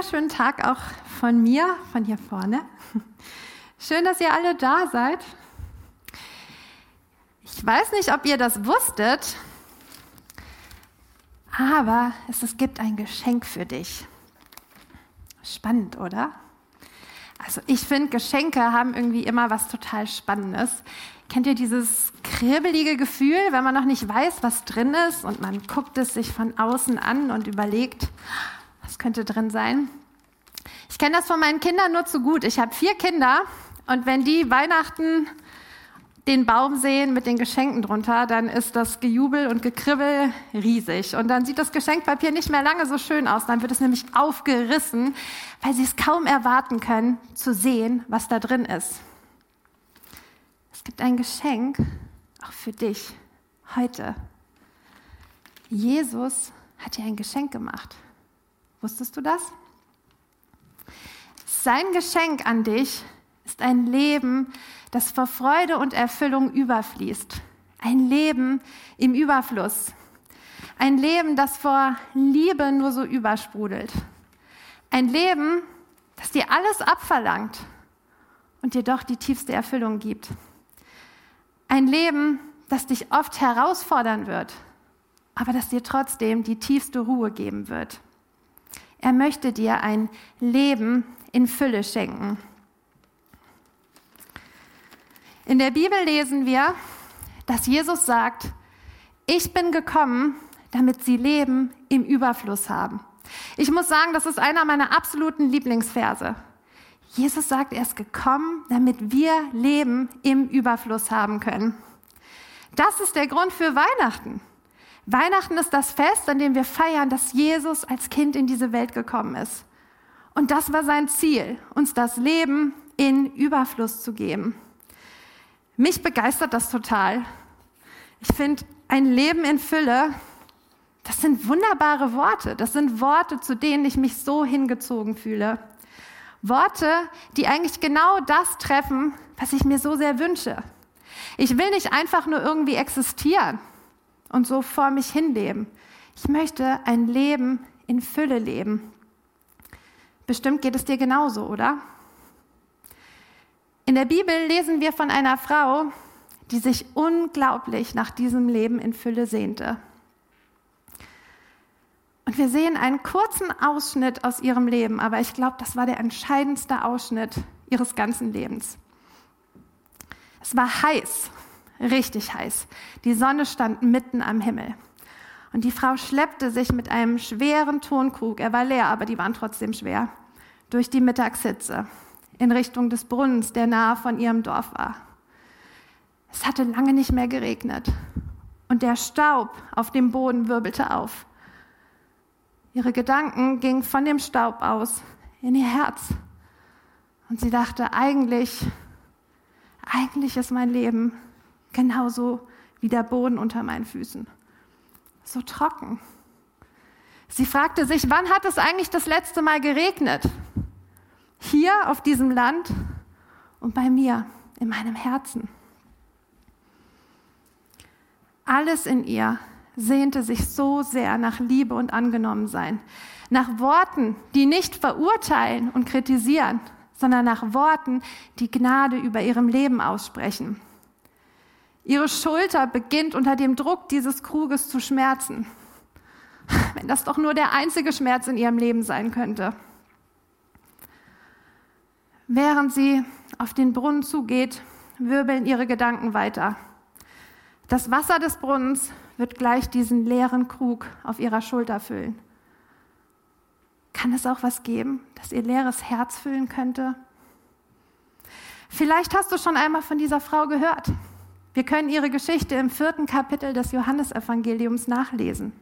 wunderschönen Tag auch von mir, von hier vorne. Schön, dass ihr alle da seid. Ich weiß nicht, ob ihr das wusstet, aber es, es gibt ein Geschenk für dich. Spannend, oder? Also ich finde, Geschenke haben irgendwie immer was total Spannendes. Kennt ihr dieses kribbelige Gefühl, wenn man noch nicht weiß, was drin ist und man guckt es sich von außen an und überlegt, was könnte drin sein? Ich kenne das von meinen Kindern nur zu gut. Ich habe vier Kinder und wenn die Weihnachten den Baum sehen mit den Geschenken drunter, dann ist das Gejubel und Gekribbel riesig. Und dann sieht das Geschenkpapier nicht mehr lange so schön aus. Dann wird es nämlich aufgerissen, weil sie es kaum erwarten können, zu sehen, was da drin ist. Es gibt ein Geschenk auch für dich heute. Jesus hat dir ein Geschenk gemacht. Wusstest du das? Sein Geschenk an dich ist ein Leben, das vor Freude und Erfüllung überfließt. Ein Leben im Überfluss. Ein Leben, das vor Liebe nur so übersprudelt. Ein Leben, das dir alles abverlangt und dir doch die tiefste Erfüllung gibt. Ein Leben, das dich oft herausfordern wird, aber das dir trotzdem die tiefste Ruhe geben wird. Er möchte dir ein Leben in Fülle schenken. In der Bibel lesen wir, dass Jesus sagt, ich bin gekommen, damit sie Leben im Überfluss haben. Ich muss sagen, das ist einer meiner absoluten Lieblingsverse. Jesus sagt, er ist gekommen, damit wir Leben im Überfluss haben können. Das ist der Grund für Weihnachten. Weihnachten ist das Fest, an dem wir feiern, dass Jesus als Kind in diese Welt gekommen ist. Und das war sein Ziel, uns das Leben in Überfluss zu geben. Mich begeistert das total. Ich finde, ein Leben in Fülle, das sind wunderbare Worte. Das sind Worte, zu denen ich mich so hingezogen fühle. Worte, die eigentlich genau das treffen, was ich mir so sehr wünsche. Ich will nicht einfach nur irgendwie existieren und so vor mich hinleben. Ich möchte ein Leben in Fülle leben. Bestimmt geht es dir genauso, oder? In der Bibel lesen wir von einer Frau, die sich unglaublich nach diesem Leben in Fülle sehnte. Und wir sehen einen kurzen Ausschnitt aus ihrem Leben, aber ich glaube, das war der entscheidendste Ausschnitt ihres ganzen Lebens. Es war heiß, richtig heiß. Die Sonne stand mitten am Himmel. Und die Frau schleppte sich mit einem schweren Tonkrug, er war leer, aber die waren trotzdem schwer, durch die Mittagshitze in Richtung des Brunnens, der nahe von ihrem Dorf war. Es hatte lange nicht mehr geregnet und der Staub auf dem Boden wirbelte auf. Ihre Gedanken gingen von dem Staub aus in ihr Herz. Und sie dachte, eigentlich eigentlich ist mein Leben genauso wie der Boden unter meinen Füßen. So trocken. Sie fragte sich, wann hat es eigentlich das letzte Mal geregnet? Hier auf diesem Land und bei mir, in meinem Herzen. Alles in ihr sehnte sich so sehr nach Liebe und Angenommensein, nach Worten, die nicht verurteilen und kritisieren, sondern nach Worten, die Gnade über ihrem Leben aussprechen. Ihre Schulter beginnt unter dem Druck dieses Kruges zu schmerzen. Wenn das doch nur der einzige Schmerz in ihrem Leben sein könnte. Während sie auf den Brunnen zugeht, wirbeln ihre Gedanken weiter. Das Wasser des Brunnens wird gleich diesen leeren Krug auf ihrer Schulter füllen. Kann es auch was geben, das ihr leeres Herz füllen könnte? Vielleicht hast du schon einmal von dieser Frau gehört. Wir können ihre Geschichte im vierten Kapitel des Johannesevangeliums nachlesen.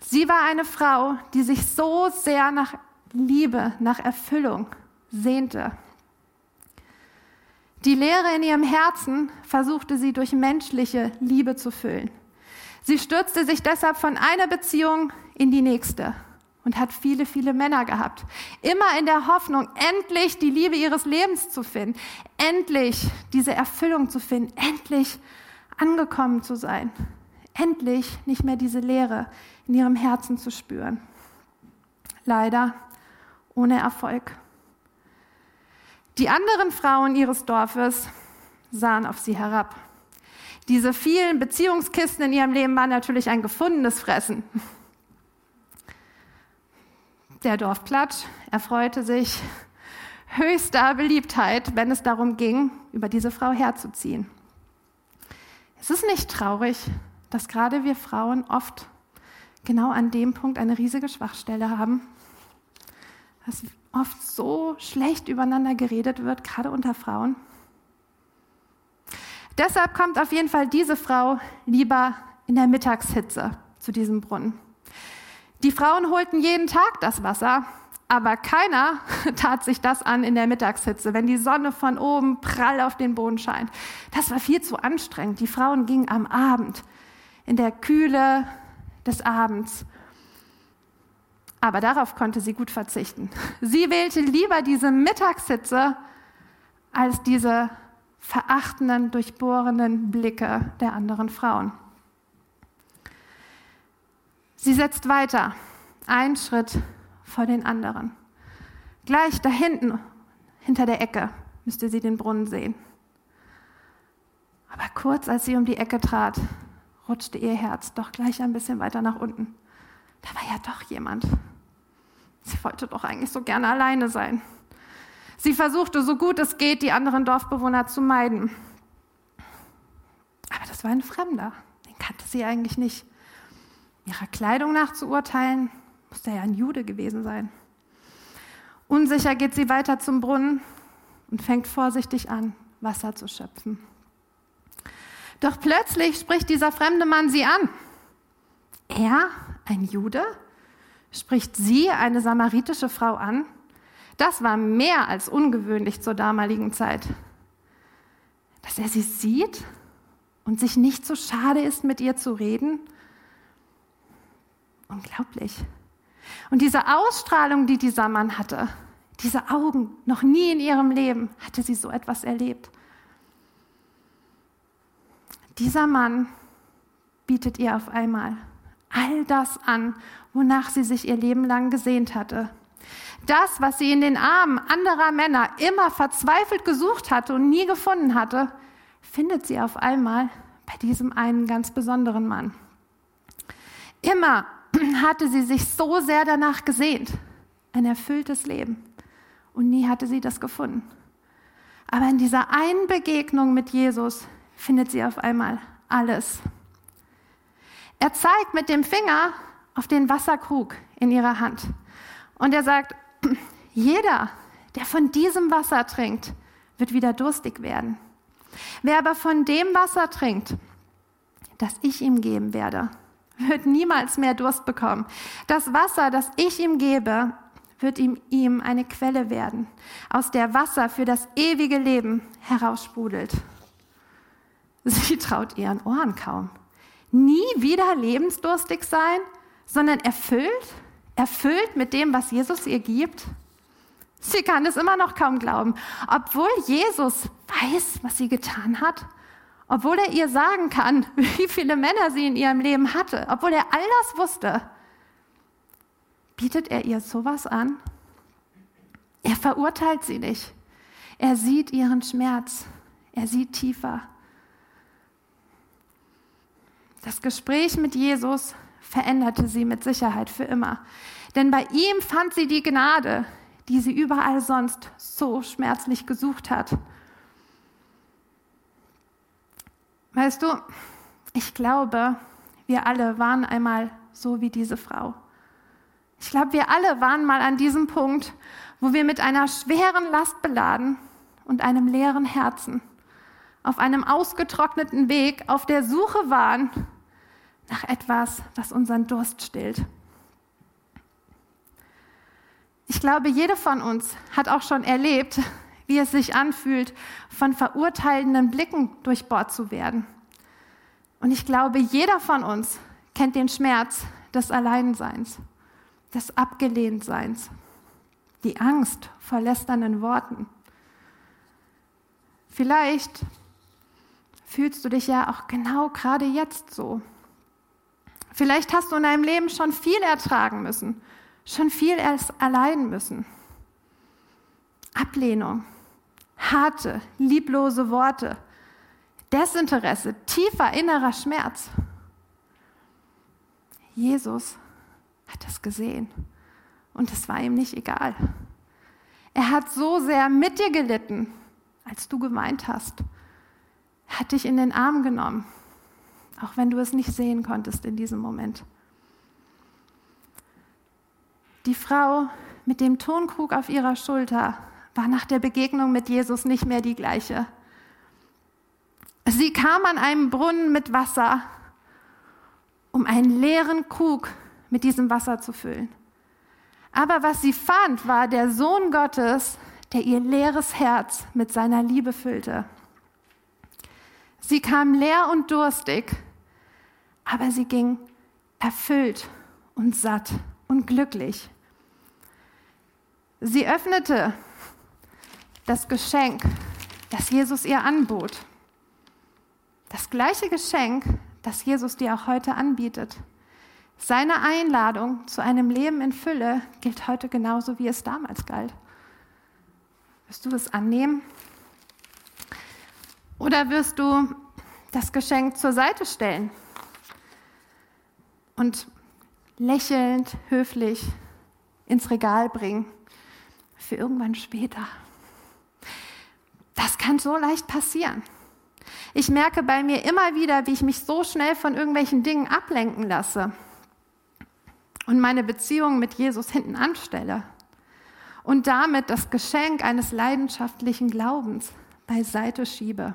Sie war eine Frau, die sich so sehr nach Liebe, nach Erfüllung sehnte. Die Leere in ihrem Herzen versuchte sie durch menschliche Liebe zu füllen. Sie stürzte sich deshalb von einer Beziehung in die nächste und hat viele, viele Männer gehabt. Immer in der Hoffnung, endlich die Liebe ihres Lebens zu finden, endlich diese Erfüllung zu finden, endlich angekommen zu sein, endlich nicht mehr diese Leere in ihrem Herzen zu spüren. Leider ohne Erfolg. Die anderen Frauen ihres Dorfes sahen auf sie herab. Diese vielen Beziehungskisten in ihrem Leben waren natürlich ein gefundenes Fressen. Der Dorfklatsch erfreute sich höchster Beliebtheit, wenn es darum ging, über diese Frau herzuziehen. Es ist nicht traurig, dass gerade wir Frauen oft genau an dem Punkt eine riesige Schwachstelle haben, dass oft so schlecht übereinander geredet wird, gerade unter Frauen. Deshalb kommt auf jeden Fall diese Frau lieber in der Mittagshitze zu diesem Brunnen. Die Frauen holten jeden Tag das Wasser, aber keiner tat sich das an in der Mittagshitze, wenn die Sonne von oben prall auf den Boden scheint. Das war viel zu anstrengend. Die Frauen gingen am Abend in der Kühle des Abends. Aber darauf konnte sie gut verzichten. Sie wählte lieber diese Mittagshitze als diese verachtenden, durchbohrenden Blicke der anderen Frauen. Sie setzt weiter, einen Schritt vor den anderen. Gleich da hinten, hinter der Ecke, müsste sie den Brunnen sehen. Aber kurz als sie um die Ecke trat, rutschte ihr Herz doch gleich ein bisschen weiter nach unten. Da war ja doch jemand. Sie wollte doch eigentlich so gerne alleine sein. Sie versuchte so gut es geht, die anderen Dorfbewohner zu meiden. Aber das war ein Fremder. Den kannte sie eigentlich nicht. Ihrer Kleidung nach zu urteilen, muss er ja ein Jude gewesen sein. Unsicher geht sie weiter zum Brunnen und fängt vorsichtig an, Wasser zu schöpfen. Doch plötzlich spricht dieser fremde Mann sie an. Er, ein Jude, spricht sie, eine samaritische Frau, an das war mehr als ungewöhnlich zur damaligen Zeit. Dass er sie sieht und sich nicht so schade ist, mit ihr zu reden. Unglaublich. Und diese Ausstrahlung, die dieser Mann hatte, diese Augen, noch nie in ihrem Leben hatte sie so etwas erlebt. Dieser Mann bietet ihr auf einmal all das an, wonach sie sich ihr Leben lang gesehnt hatte. Das, was sie in den Armen anderer Männer immer verzweifelt gesucht hatte und nie gefunden hatte, findet sie auf einmal bei diesem einen ganz besonderen Mann. Immer hatte sie sich so sehr danach gesehnt, ein erfülltes Leben. Und nie hatte sie das gefunden. Aber in dieser einen Begegnung mit Jesus findet sie auf einmal alles. Er zeigt mit dem Finger auf den Wasserkrug in ihrer Hand. Und er sagt, jeder, der von diesem Wasser trinkt, wird wieder durstig werden. Wer aber von dem Wasser trinkt, das ich ihm geben werde, wird niemals mehr Durst bekommen. Das Wasser, das ich ihm gebe, wird ihm, ihm eine Quelle werden, aus der Wasser für das ewige Leben heraussprudelt. Sie traut ihren Ohren kaum. Nie wieder lebensdurstig sein, sondern erfüllt erfüllt mit dem, was Jesus ihr gibt? Sie kann es immer noch kaum glauben, obwohl Jesus weiß, was sie getan hat, obwohl er ihr sagen kann, wie viele Männer sie in ihrem Leben hatte, obwohl er all das wusste, bietet er ihr sowas an? Er verurteilt sie nicht. Er sieht ihren Schmerz. Er sieht tiefer. Das Gespräch mit Jesus veränderte sie mit Sicherheit für immer. Denn bei ihm fand sie die Gnade, die sie überall sonst so schmerzlich gesucht hat. Weißt du, ich glaube, wir alle waren einmal so wie diese Frau. Ich glaube, wir alle waren mal an diesem Punkt, wo wir mit einer schweren Last beladen und einem leeren Herzen auf einem ausgetrockneten Weg auf der Suche waren nach etwas, was unseren Durst stillt. Ich glaube, jede von uns hat auch schon erlebt, wie es sich anfühlt, von verurteilenden Blicken durchbohrt zu werden. Und ich glaube, jeder von uns kennt den Schmerz des Alleinseins, des Abgelehntseins, die Angst vor lästernden Worten. Vielleicht fühlst du dich ja auch genau gerade jetzt so. Vielleicht hast du in deinem Leben schon viel ertragen müssen, schon viel erst allein müssen. Ablehnung, harte, lieblose Worte, Desinteresse, tiefer innerer Schmerz. Jesus hat das gesehen und es war ihm nicht egal. Er hat so sehr mit dir gelitten, als du geweint hast. Er hat dich in den Arm genommen, auch wenn du es nicht sehen konntest in diesem Moment. Die Frau mit dem Tonkrug auf ihrer Schulter war nach der Begegnung mit Jesus nicht mehr die gleiche. Sie kam an einem Brunnen mit Wasser, um einen leeren Krug mit diesem Wasser zu füllen. Aber was sie fand, war der Sohn Gottes, der ihr leeres Herz mit seiner Liebe füllte. Sie kam leer und durstig, aber sie ging erfüllt und satt und glücklich. Sie öffnete das Geschenk, das Jesus ihr anbot. Das gleiche Geschenk, das Jesus dir auch heute anbietet. Seine Einladung zu einem Leben in Fülle gilt heute genauso, wie es damals galt. Wirst du es annehmen? Oder wirst du das Geschenk zur Seite stellen und lächelnd, höflich ins Regal bringen für irgendwann später? Das kann so leicht passieren. Ich merke bei mir immer wieder, wie ich mich so schnell von irgendwelchen Dingen ablenken lasse und meine Beziehung mit Jesus hinten anstelle und damit das Geschenk eines leidenschaftlichen Glaubens beiseite schiebe.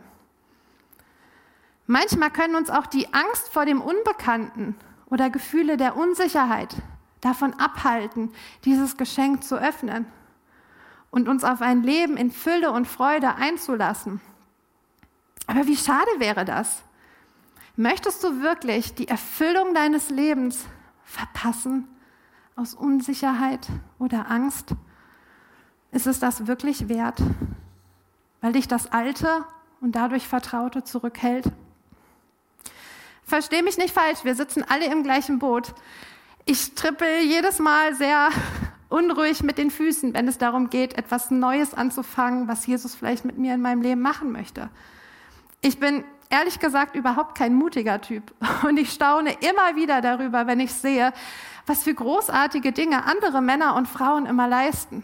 Manchmal können uns auch die Angst vor dem Unbekannten oder Gefühle der Unsicherheit davon abhalten, dieses Geschenk zu öffnen und uns auf ein Leben in Fülle und Freude einzulassen. Aber wie schade wäre das? Möchtest du wirklich die Erfüllung deines Lebens verpassen aus Unsicherheit oder Angst? Ist es das wirklich wert, weil dich das Alte und dadurch Vertraute zurückhält? Versteh mich nicht falsch, wir sitzen alle im gleichen Boot. Ich trippel jedes Mal sehr unruhig mit den Füßen, wenn es darum geht, etwas Neues anzufangen, was Jesus vielleicht mit mir in meinem Leben machen möchte. Ich bin ehrlich gesagt überhaupt kein mutiger Typ. Und ich staune immer wieder darüber, wenn ich sehe, was für großartige Dinge andere Männer und Frauen immer leisten.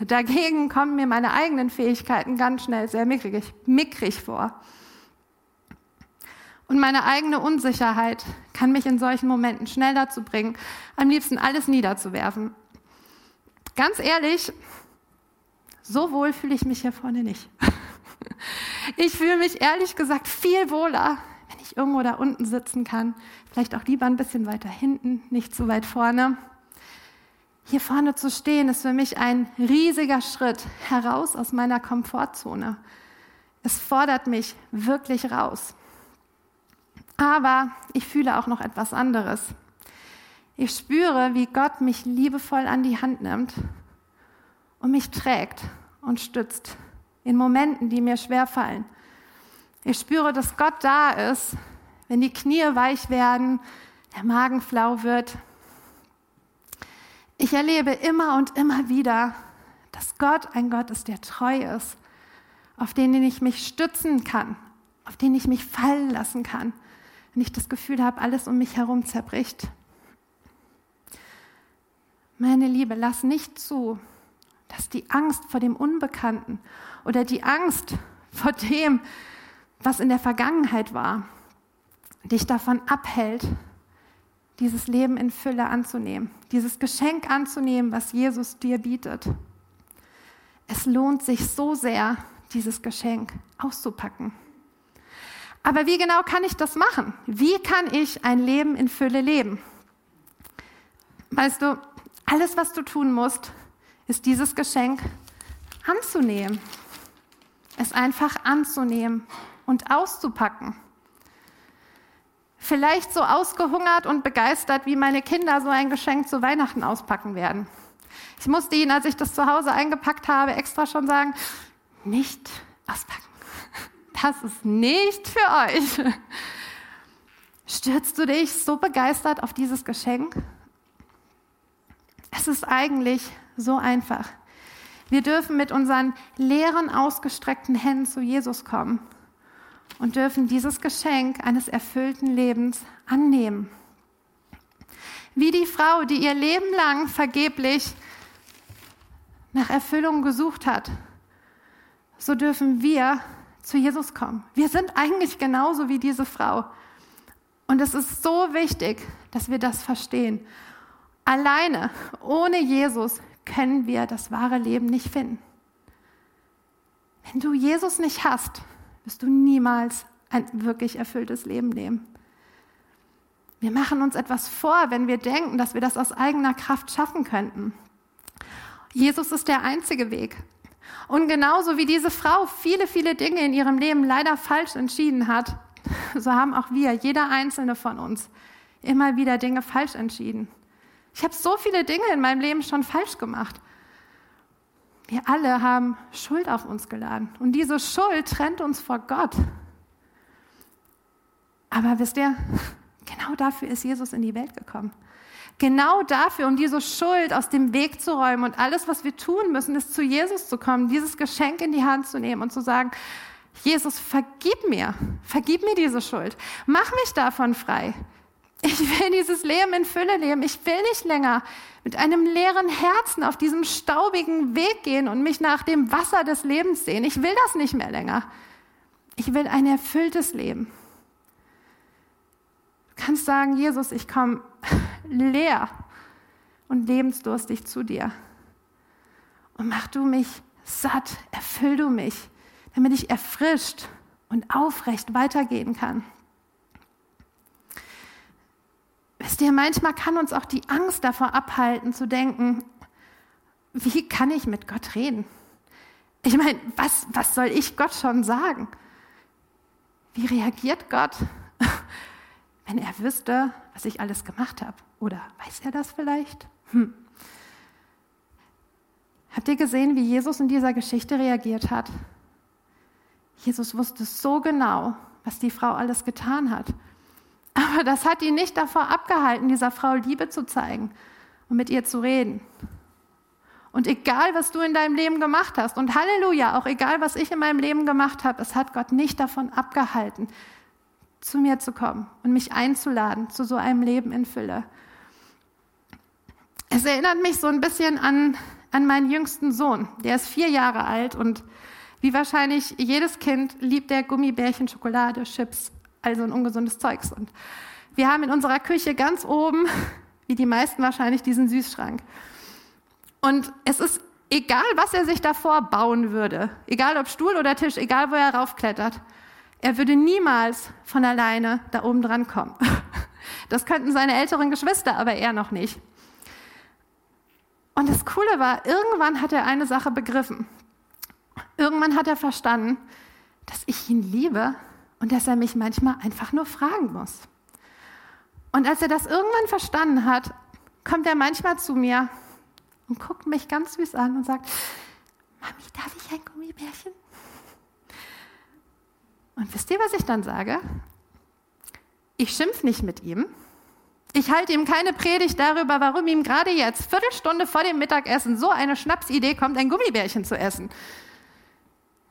Dagegen kommen mir meine eigenen Fähigkeiten ganz schnell sehr mickrig, mickrig vor. Und meine eigene Unsicherheit kann mich in solchen Momenten schnell dazu bringen, am liebsten alles niederzuwerfen. Ganz ehrlich, so wohl fühle ich mich hier vorne nicht. Ich fühle mich ehrlich gesagt viel wohler, wenn ich irgendwo da unten sitzen kann. Vielleicht auch lieber ein bisschen weiter hinten, nicht zu weit vorne. Hier vorne zu stehen ist für mich ein riesiger Schritt heraus aus meiner Komfortzone. Es fordert mich wirklich raus. Aber ich fühle auch noch etwas anderes. Ich spüre, wie Gott mich liebevoll an die Hand nimmt und mich trägt und stützt in Momenten, die mir schwerfallen. Ich spüre, dass Gott da ist, wenn die Knie weich werden, der Magen flau wird. Ich erlebe immer und immer wieder, dass Gott ein Gott ist, der treu ist, auf den ich mich stützen kann, auf den ich mich fallen lassen kann, wenn ich das Gefühl habe, alles um mich herum zerbricht. Meine Liebe, lass nicht zu, dass die Angst vor dem Unbekannten oder die Angst vor dem, was in der Vergangenheit war, dich davon abhält, dieses Leben in Fülle anzunehmen, dieses Geschenk anzunehmen, was Jesus dir bietet. Es lohnt sich so sehr, dieses Geschenk auszupacken. Aber wie genau kann ich das machen? Wie kann ich ein Leben in Fülle leben? Weißt du, alles, was du tun musst, ist dieses Geschenk anzunehmen es einfach anzunehmen und auszupacken. Vielleicht so ausgehungert und begeistert, wie meine Kinder so ein Geschenk zu Weihnachten auspacken werden. Ich musste ihnen, als ich das zu Hause eingepackt habe, extra schon sagen, nicht auspacken. Das ist nicht für euch. Stürzt du dich so begeistert auf dieses Geschenk? Es ist eigentlich so einfach. Wir dürfen mit unseren leeren, ausgestreckten Händen zu Jesus kommen und dürfen dieses Geschenk eines erfüllten Lebens annehmen. Wie die Frau, die ihr Leben lang vergeblich nach Erfüllung gesucht hat, so dürfen wir zu Jesus kommen. Wir sind eigentlich genauso wie diese Frau. Und es ist so wichtig, dass wir das verstehen. Alleine, ohne Jesus, können wir das wahre Leben nicht finden. Wenn du Jesus nicht hast, wirst du niemals ein wirklich erfülltes Leben leben. Wir machen uns etwas vor, wenn wir denken, dass wir das aus eigener Kraft schaffen könnten. Jesus ist der einzige Weg. Und genauso wie diese Frau viele, viele Dinge in ihrem Leben leider falsch entschieden hat, so haben auch wir, jeder einzelne von uns, immer wieder Dinge falsch entschieden. Ich habe so viele Dinge in meinem Leben schon falsch gemacht. Wir alle haben Schuld auf uns geladen. Und diese Schuld trennt uns vor Gott. Aber wisst ihr, genau dafür ist Jesus in die Welt gekommen. Genau dafür, um diese Schuld aus dem Weg zu räumen und alles, was wir tun müssen, ist zu Jesus zu kommen, dieses Geschenk in die Hand zu nehmen und zu sagen, Jesus, vergib mir, vergib mir diese Schuld, mach mich davon frei. Ich will dieses Leben in Fülle leben. Ich will nicht länger mit einem leeren Herzen auf diesem staubigen Weg gehen und mich nach dem Wasser des Lebens sehen. Ich will das nicht mehr länger. Ich will ein erfülltes Leben. Du kannst sagen, Jesus, ich komme leer und lebensdurstig zu dir. Und mach du mich satt, erfüll du mich, damit ich erfrischt und aufrecht weitergehen kann. Wisst ihr, manchmal kann uns auch die Angst davor abhalten, zu denken, wie kann ich mit Gott reden? Ich meine, was, was soll ich Gott schon sagen? Wie reagiert Gott, wenn er wüsste, was ich alles gemacht habe? Oder weiß er das vielleicht? Hm. Habt ihr gesehen, wie Jesus in dieser Geschichte reagiert hat? Jesus wusste so genau, was die Frau alles getan hat. Aber das hat ihn nicht davor abgehalten, dieser Frau Liebe zu zeigen und mit ihr zu reden. Und egal, was du in deinem Leben gemacht hast, und Halleluja, auch egal, was ich in meinem Leben gemacht habe, es hat Gott nicht davon abgehalten, zu mir zu kommen und mich einzuladen zu so einem Leben in Fülle. Es erinnert mich so ein bisschen an, an meinen jüngsten Sohn. Der ist vier Jahre alt und wie wahrscheinlich jedes Kind liebt der Gummibärchen, Schokolade, Chips, also ein ungesundes Zeugs. Und wir haben in unserer Küche ganz oben, wie die meisten wahrscheinlich, diesen Süßschrank. Und es ist egal, was er sich davor bauen würde, egal ob Stuhl oder Tisch, egal wo er raufklettert, er würde niemals von alleine da oben dran kommen. Das könnten seine älteren Geschwister, aber er noch nicht. Und das Coole war, irgendwann hat er eine Sache begriffen. Irgendwann hat er verstanden, dass ich ihn liebe und dass er mich manchmal einfach nur fragen muss. Und als er das irgendwann verstanden hat, kommt er manchmal zu mir und guckt mich ganz süß an und sagt, Mami, darf ich ein Gummibärchen? Und wisst ihr, was ich dann sage? Ich schimpf nicht mit ihm. Ich halte ihm keine Predigt darüber, warum ihm gerade jetzt, Viertelstunde vor dem Mittagessen, so eine Schnapsidee kommt, ein Gummibärchen zu essen.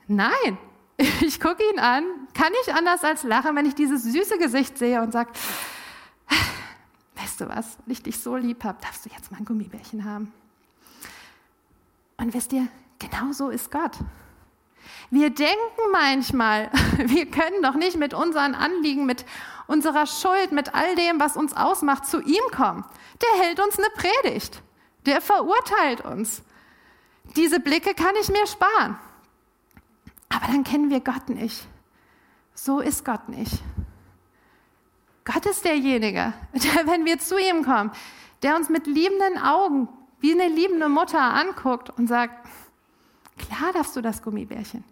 Nein, Ich gucke ihn an, kann nicht anders als lachen, wenn ich dieses süße Gesicht sehe und sage, weißt du was, wenn ich dich so lieb habe, darfst du jetzt mal ein Gummibärchen haben. Und wisst ihr, genau so ist Gott. Wir denken manchmal, wir können doch nicht mit unseren Anliegen, mit unserer Schuld, mit all dem, was uns ausmacht, zu ihm kommen. Der hält uns eine Predigt. Der verurteilt uns. Diese Blicke kann ich mir sparen. Aber dann kennen wir Gott nicht. So ist Gott nicht. Gott ist derjenige, der, wenn wir zu ihm kommen, der uns mit liebenden Augen wie eine liebende Mutter anguckt und sagt, klar darfst du das Gummibärchen.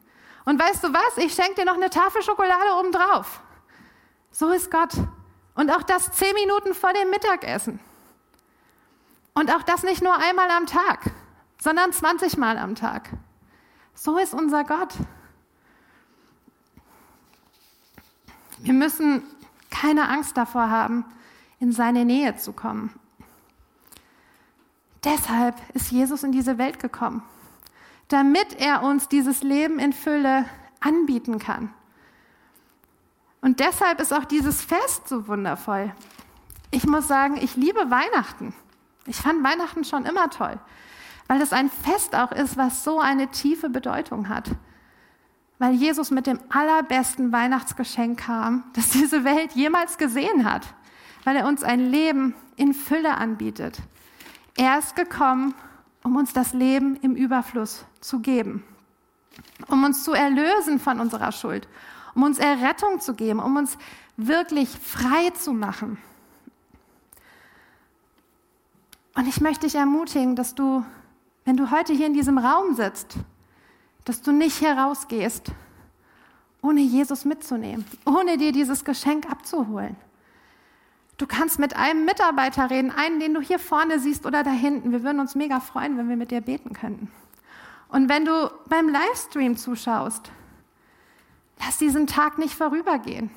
Und weißt du was, ich schenke dir noch eine Tafel Schokolade obendrauf. So ist Gott. Und auch das zehn Minuten vor dem Mittagessen. Und auch das nicht nur einmal am Tag, sondern 20 Mal am Tag. So ist unser Gott. Wir müssen keine Angst davor haben, in seine Nähe zu kommen. Deshalb ist Jesus in diese Welt gekommen, damit er uns dieses Leben in Fülle anbieten kann. Und deshalb ist auch dieses Fest so wundervoll. Ich muss sagen, ich liebe Weihnachten. Ich fand Weihnachten schon immer toll, weil es ein Fest auch ist, was so eine tiefe Bedeutung hat. Weil Jesus mit dem allerbesten Weihnachtsgeschenk kam, das diese Welt jemals gesehen hat. Weil er uns ein Leben in Fülle anbietet. Er ist gekommen, um uns das Leben im Überfluss zu geben. Um uns zu erlösen von unserer Schuld. Um uns Errettung zu geben. Um uns wirklich frei zu machen. Und ich möchte dich ermutigen, dass du, wenn du heute hier in diesem Raum sitzt, dass du nicht herausgehst, ohne Jesus mitzunehmen, ohne dir dieses Geschenk abzuholen. Du kannst mit einem Mitarbeiter reden, einen, den du hier vorne siehst oder da hinten. Wir würden uns mega freuen, wenn wir mit dir beten könnten. Und wenn du beim Livestream zuschaust, lass diesen Tag nicht vorübergehen.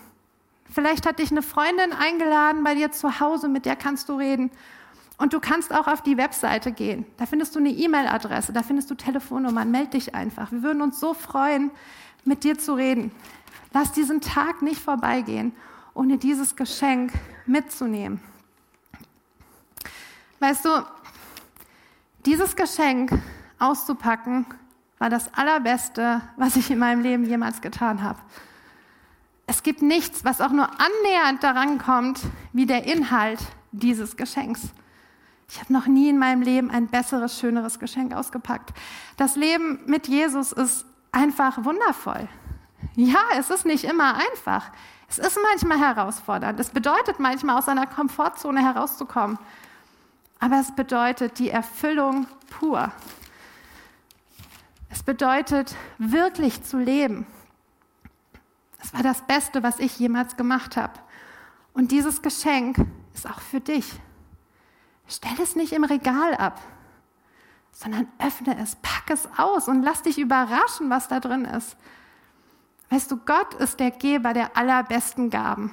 Vielleicht hat dich eine Freundin eingeladen bei dir zu Hause, mit der kannst du reden. Und du kannst auch auf die Webseite gehen. Da findest du eine E-Mail-Adresse, da findest du Telefonnummern. Meld dich einfach. Wir würden uns so freuen, mit dir zu reden. Lass diesen Tag nicht vorbeigehen, ohne dieses Geschenk mitzunehmen. Weißt du, dieses Geschenk auszupacken war das Allerbeste, was ich in meinem Leben jemals getan habe. Es gibt nichts, was auch nur annähernd daran kommt, wie der Inhalt dieses Geschenks. Ich habe noch nie in meinem Leben ein besseres, schöneres Geschenk ausgepackt. Das Leben mit Jesus ist einfach wundervoll. Ja, es ist nicht immer einfach. Es ist manchmal herausfordernd. Es bedeutet manchmal aus einer Komfortzone herauszukommen. Aber es bedeutet die Erfüllung pur. Es bedeutet wirklich zu leben. Es war das Beste, was ich jemals gemacht habe. Und dieses Geschenk ist auch für dich. Stell es nicht im Regal ab, sondern öffne es, pack es aus und lass dich überraschen, was da drin ist. Weißt du, Gott ist der Geber der allerbesten Gaben.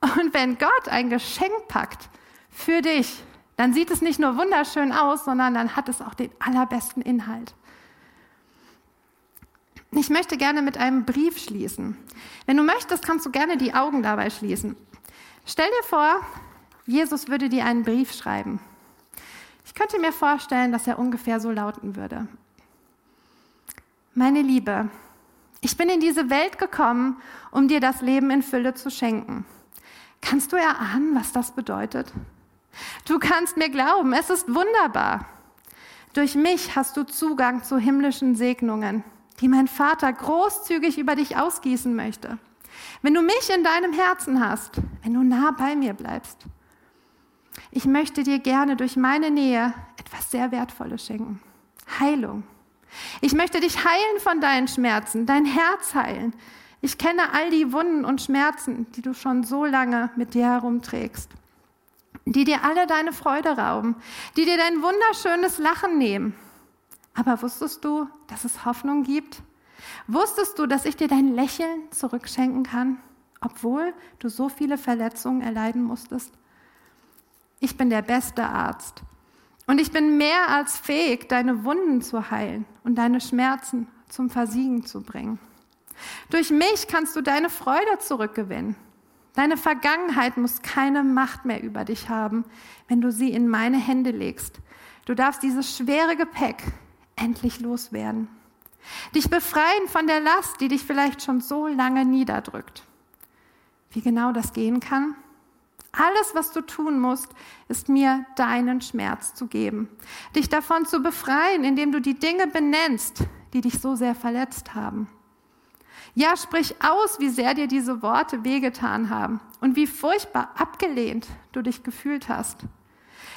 Und wenn Gott ein Geschenk packt für dich, dann sieht es nicht nur wunderschön aus, sondern dann hat es auch den allerbesten Inhalt. Ich möchte gerne mit einem Brief schließen. Wenn du möchtest, kannst du gerne die Augen dabei schließen. Stell dir vor, Jesus würde dir einen Brief schreiben. Ich könnte mir vorstellen, dass er ungefähr so lauten würde. Meine Liebe, ich bin in diese Welt gekommen, um dir das Leben in Fülle zu schenken. Kannst du erahnen, was das bedeutet? Du kannst mir glauben, es ist wunderbar. Durch mich hast du Zugang zu himmlischen Segnungen, die mein Vater großzügig über dich ausgießen möchte. Wenn du mich in deinem Herzen hast, wenn du nah bei mir bleibst, ich möchte dir gerne durch meine Nähe etwas sehr Wertvolles schenken. Heilung. Ich möchte dich heilen von deinen Schmerzen, dein Herz heilen. Ich kenne all die Wunden und Schmerzen, die du schon so lange mit dir herumträgst, die dir alle deine Freude rauben, die dir dein wunderschönes Lachen nehmen. Aber wusstest du, dass es Hoffnung gibt? Wusstest du, dass ich dir dein Lächeln zurückschenken kann, obwohl du so viele Verletzungen erleiden musstest? Ich bin der beste Arzt. Und ich bin mehr als fähig, deine Wunden zu heilen und deine Schmerzen zum Versiegen zu bringen. Durch mich kannst du deine Freude zurückgewinnen. Deine Vergangenheit muss keine Macht mehr über dich haben, wenn du sie in meine Hände legst. Du darfst dieses schwere Gepäck endlich loswerden. Dich befreien von der Last, die dich vielleicht schon so lange niederdrückt. Wie genau das gehen kann, alles, was du tun musst, ist mir deinen Schmerz zu geben. Dich davon zu befreien, indem du die Dinge benennst, die dich so sehr verletzt haben. Ja, sprich aus, wie sehr dir diese Worte wehgetan haben und wie furchtbar abgelehnt du dich gefühlt hast.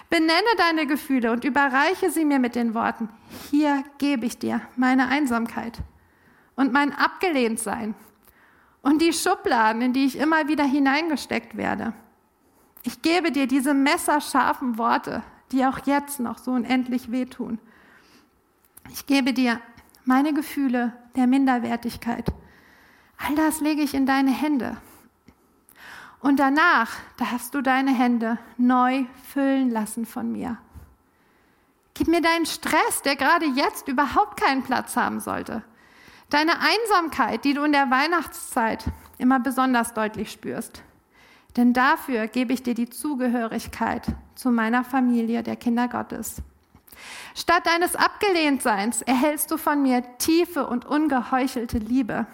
Benenne deine Gefühle und überreiche sie mir mit den Worten, hier gebe ich dir meine Einsamkeit und mein Abgelehntsein und die Schubladen, in die ich immer wieder hineingesteckt werde. Ich gebe dir diese messerscharfen Worte, die auch jetzt noch so unendlich wehtun. Ich gebe dir meine Gefühle der Minderwertigkeit. All das lege ich in deine Hände. Und danach darfst du deine Hände neu füllen lassen von mir. Gib mir deinen Stress, der gerade jetzt überhaupt keinen Platz haben sollte. Deine Einsamkeit, die du in der Weihnachtszeit immer besonders deutlich spürst. Denn dafür gebe ich dir die Zugehörigkeit zu meiner Familie, der Kinder Gottes. Statt deines Abgelehntseins erhältst du von mir tiefe und ungeheuchelte Liebe.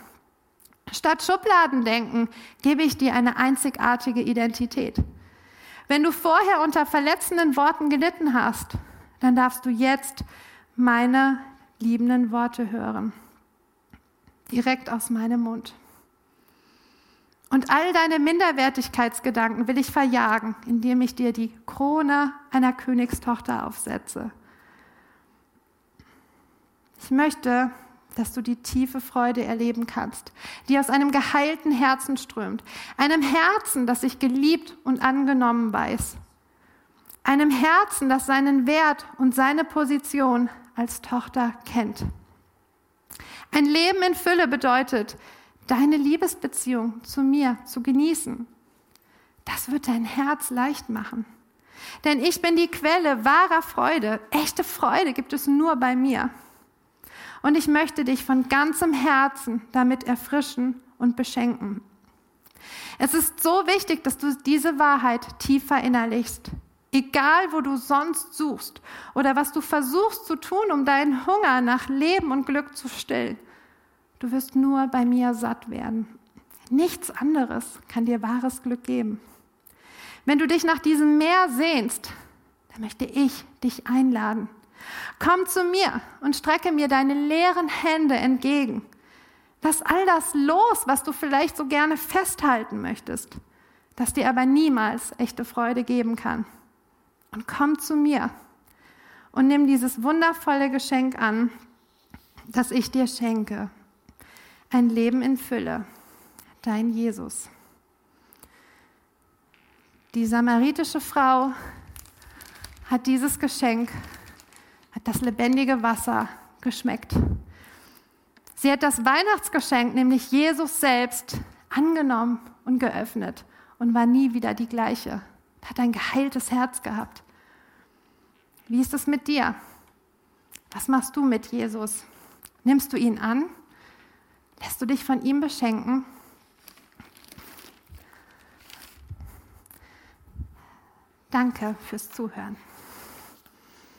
Statt Schubladendenken gebe ich dir eine einzigartige Identität. Wenn du vorher unter verletzenden Worten gelitten hast, dann darfst du jetzt meine liebenden Worte hören. Direkt aus meinem Mund. Und all deine Minderwertigkeitsgedanken will ich verjagen, indem ich dir die Krone einer Königstochter aufsetze. Ich möchte, dass du die tiefe Freude erleben kannst, die aus einem geheilten Herzen strömt, einem Herzen, das sich geliebt und angenommen weiß, einem Herzen, das seinen Wert und seine Position als Tochter kennt. Ein Leben in Fülle bedeutet, deine Liebesbeziehung zu mir zu genießen. Das wird dein Herz leicht machen. Denn ich bin die Quelle wahrer Freude. Echte Freude gibt es nur bei mir. Und ich möchte dich von ganzem Herzen damit erfrischen und beschenken. Es ist so wichtig, dass du diese Wahrheit tief verinnerlichst. Egal, wo du sonst suchst oder was du versuchst zu tun, um deinen Hunger nach Leben und Glück zu stillen, du wirst nur bei mir satt werden. Nichts anderes kann dir wahres Glück geben. Wenn du dich nach diesem Meer sehnst, dann möchte ich dich einladen. Komm zu mir und strecke mir deine leeren Hände entgegen. Lass all das los, was du vielleicht so gerne festhalten möchtest, das dir aber niemals echte Freude geben kann. Und komm zu mir und nimm dieses wundervolle Geschenk an, das ich dir schenke. Ein Leben in Fülle, dein Jesus. Die samaritische Frau hat dieses Geschenk hat das lebendige Wasser geschmeckt. Sie hat das Weihnachtsgeschenk, nämlich Jesus selbst, angenommen und geöffnet und war nie wieder die gleiche. Hat ein geheiltes Herz gehabt. Wie ist es mit dir? Was machst du mit Jesus? Nimmst du ihn an? Lässt du dich von ihm beschenken? Danke fürs Zuhören.